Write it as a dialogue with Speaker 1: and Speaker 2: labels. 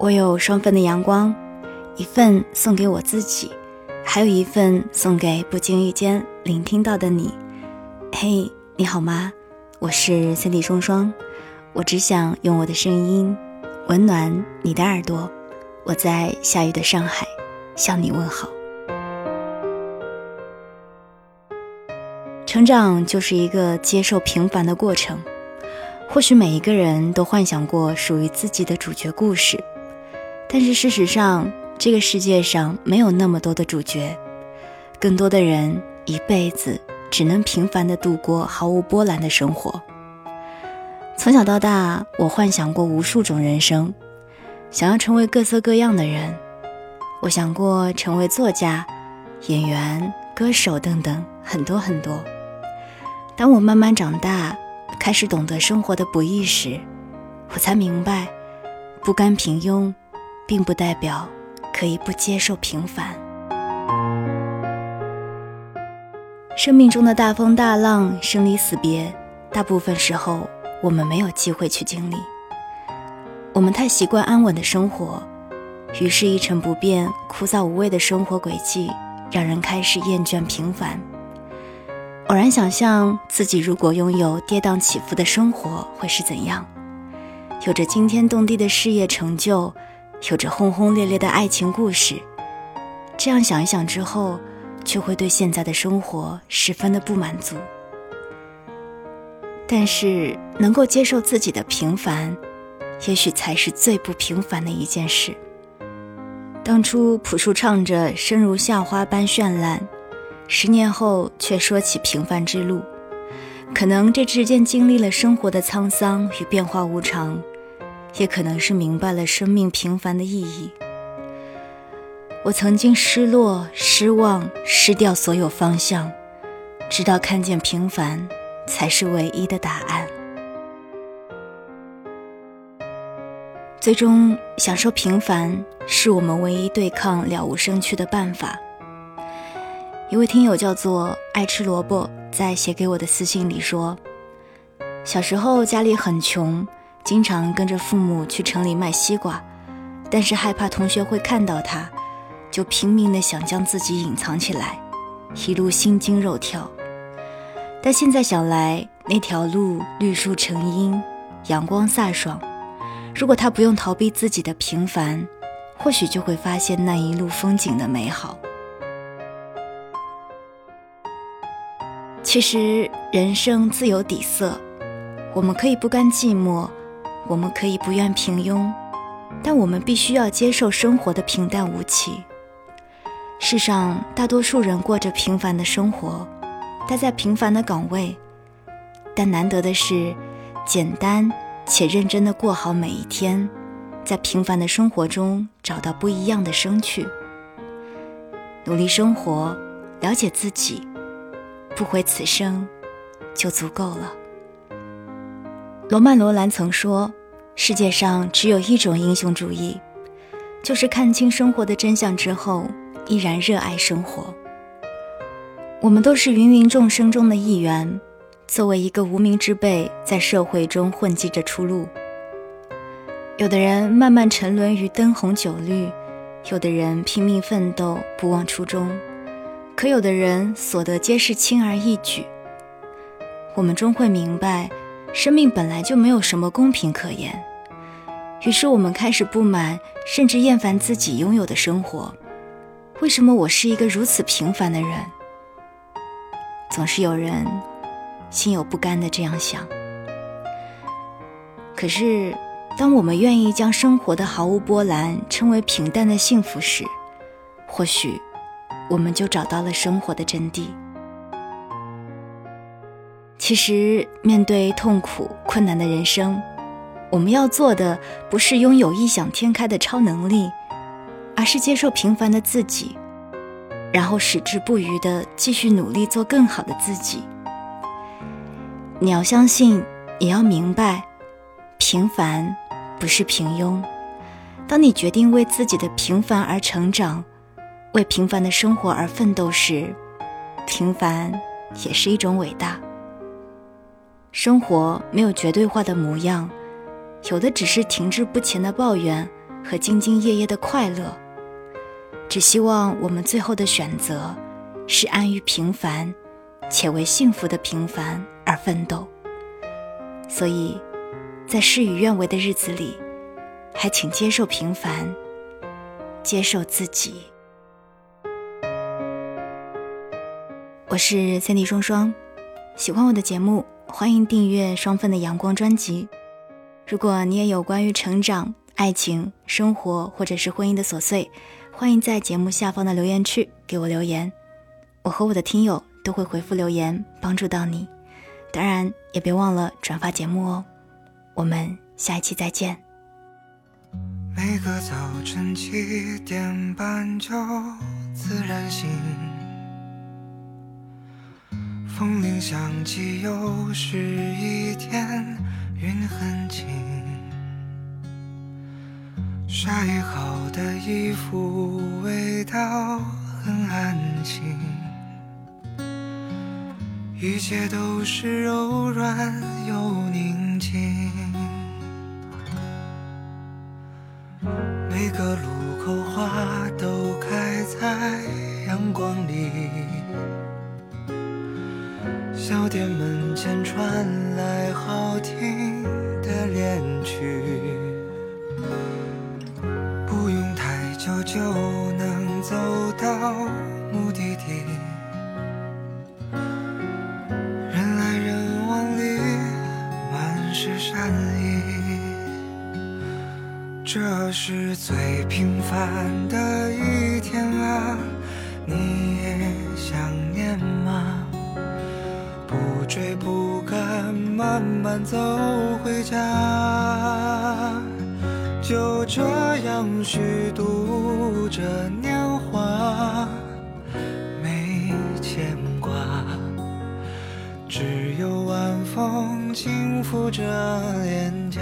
Speaker 1: 我有双份的阳光，一份送给我自己，还有一份送给不经意间聆听到的你。嘿，你好吗？我是三 D 双双，我只想用我的声音温暖你的耳朵。我在下雨的上海向你问好。成长就是一个接受平凡的过程。或许每一个人都幻想过属于自己的主角故事。但是事实上，这个世界上没有那么多的主角，更多的人一辈子只能平凡的度过毫无波澜的生活。从小到大，我幻想过无数种人生，想要成为各色各样的人。我想过成为作家、演员、歌手等等很多很多。当我慢慢长大，开始懂得生活的不易时，我才明白，不甘平庸。并不代表可以不接受平凡。生命中的大风大浪、生离死别，大部分时候我们没有机会去经历。我们太习惯安稳的生活，于是，一成不变、枯燥无味的生活轨迹，让人开始厌倦平凡。偶然想象自己如果拥有跌宕起伏的生活会是怎样，有着惊天动地的事业成就。有着轰轰烈烈的爱情故事，这样想一想之后，却会对现在的生活十分的不满足。但是，能够接受自己的平凡，也许才是最不平凡的一件事。当初朴树唱着“生如夏花般绚烂”，十年后却说起平凡之路，可能这之间经历了生活的沧桑与变化无常。也可能是明白了生命平凡的意义。我曾经失落、失望、失掉所有方向，直到看见平凡才是唯一的答案。最终，享受平凡是我们唯一对抗了无生趣的办法。一位听友叫做爱吃萝卜，在写给我的私信里说：“小时候家里很穷。”经常跟着父母去城里卖西瓜，但是害怕同学会看到他，就拼命的想将自己隐藏起来，一路心惊肉跳。但现在想来，那条路绿树成荫，阳光飒爽。如果他不用逃避自己的平凡，或许就会发现那一路风景的美好。其实人生自有底色，我们可以不甘寂寞。我们可以不愿平庸，但我们必须要接受生活的平淡无奇。世上大多数人过着平凡的生活，待在平凡的岗位，但难得的是，简单且认真的过好每一天，在平凡的生活中找到不一样的生趣。努力生活，了解自己，不悔此生，就足够了。罗曼·罗兰曾说：“世界上只有一种英雄主义，就是看清生活的真相之后，依然热爱生活。”我们都是芸芸众生中的一员，作为一个无名之辈，在社会中混迹着出路。有的人慢慢沉沦于灯红酒绿，有的人拼命奋斗，不忘初衷，可有的人所得皆是轻而易举。我们终会明白。生命本来就没有什么公平可言，于是我们开始不满，甚至厌烦自己拥有的生活。为什么我是一个如此平凡的人？总是有人心有不甘的这样想。可是，当我们愿意将生活的毫无波澜称为平淡的幸福时，或许我们就找到了生活的真谛。其实，面对痛苦困难的人生，我们要做的不是拥有异想天开的超能力，而是接受平凡的自己，然后矢志不渝地继续努力做更好的自己。你要相信，也要明白，平凡不是平庸。当你决定为自己的平凡而成长，为平凡的生活而奋斗时，平凡也是一种伟大。生活没有绝对化的模样，有的只是停滞不前的抱怨和兢兢业业的快乐，只希望我们最后的选择是安于平凡，且为幸福的平凡而奋斗。所以，在事与愿违的日子里，还请接受平凡，接受自己。我是三 D 双双，喜欢我的节目，欢迎订阅双份的阳光专辑。如果你也有关于成长、爱情、生活或者是婚姻的琐碎，欢迎在节目下方的留言区给我留言，我和我的听友都会回复留言，帮助到你。当然，也别忘了转发节目哦。我们下一期再见。
Speaker 2: 每个早晨七点半就自然醒。风铃响起，又是一天，云很轻。晒好的衣服，味道很安静。一切都是柔软又宁静。每个路口，花都开在阳光里。小店门前传来好听的恋曲，不用太久就能走到目的地。人来人往里满是善意，这是最平凡的家，就这样虚度着年华，没牵挂，只有晚风轻拂着脸颊。